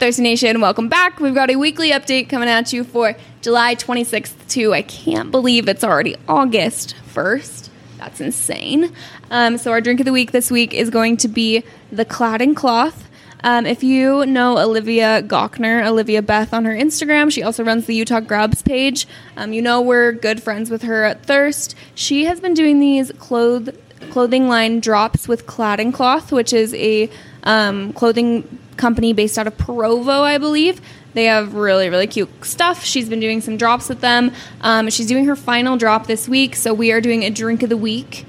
Thirsty Nation, welcome back. We've got a weekly update coming at you for July 26th to, I can't believe it's already August 1st. That's insane. Um, so, our drink of the week this week is going to be the Cladding Cloth. Um, if you know Olivia Gochner, Olivia Beth on her Instagram, she also runs the Utah Grubs page. Um, you know we're good friends with her at Thirst. She has been doing these cloth- clothing line drops with Cladding Cloth, which is a um, clothing company based out of Provo, I believe. They have really, really cute stuff. She's been doing some drops with them. Um, she's doing her final drop this week, so we are doing a drink of the week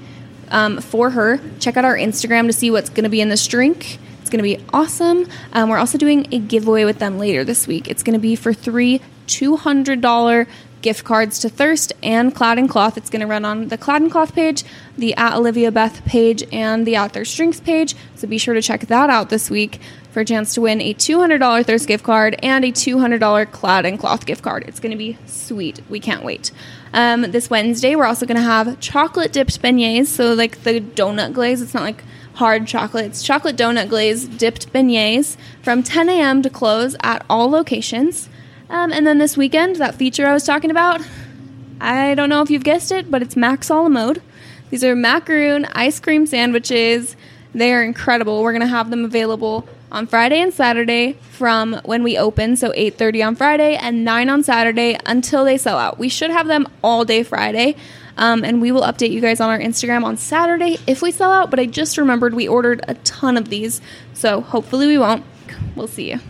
um, for her. Check out our Instagram to see what's going to be in this drink. It's going to be awesome. Um, we're also doing a giveaway with them later this week. It's going to be for three $200 gift cards to Thirst and Cladding Cloth. It's going to run on the Cladding Cloth page, the at Olivia Beth page, and the at Thirst Drinks page. So be sure to check that out this week for a chance to win a $200 Thirst gift card and a $200 Cladding Cloth gift card. It's going to be sweet. We can't wait. Um, this Wednesday, we're also going to have chocolate dipped beignets. So, like the donut glaze, it's not like hard chocolate, it's chocolate donut glaze dipped beignets from 10 a.m. to close at all locations. Um, and then this weekend, that feature I was talking about, I don't know if you've guessed it, but it's Max a la mode. These are macaroon ice cream sandwiches. They are incredible. We're going to have them available on Friday and Saturday from when we open, so 8:30 on Friday and 9 on Saturday until they sell out. We should have them all day Friday. Um, and we will update you guys on our Instagram on Saturday if we sell out. But I just remembered we ordered a ton of these, so hopefully we won't. We'll see you.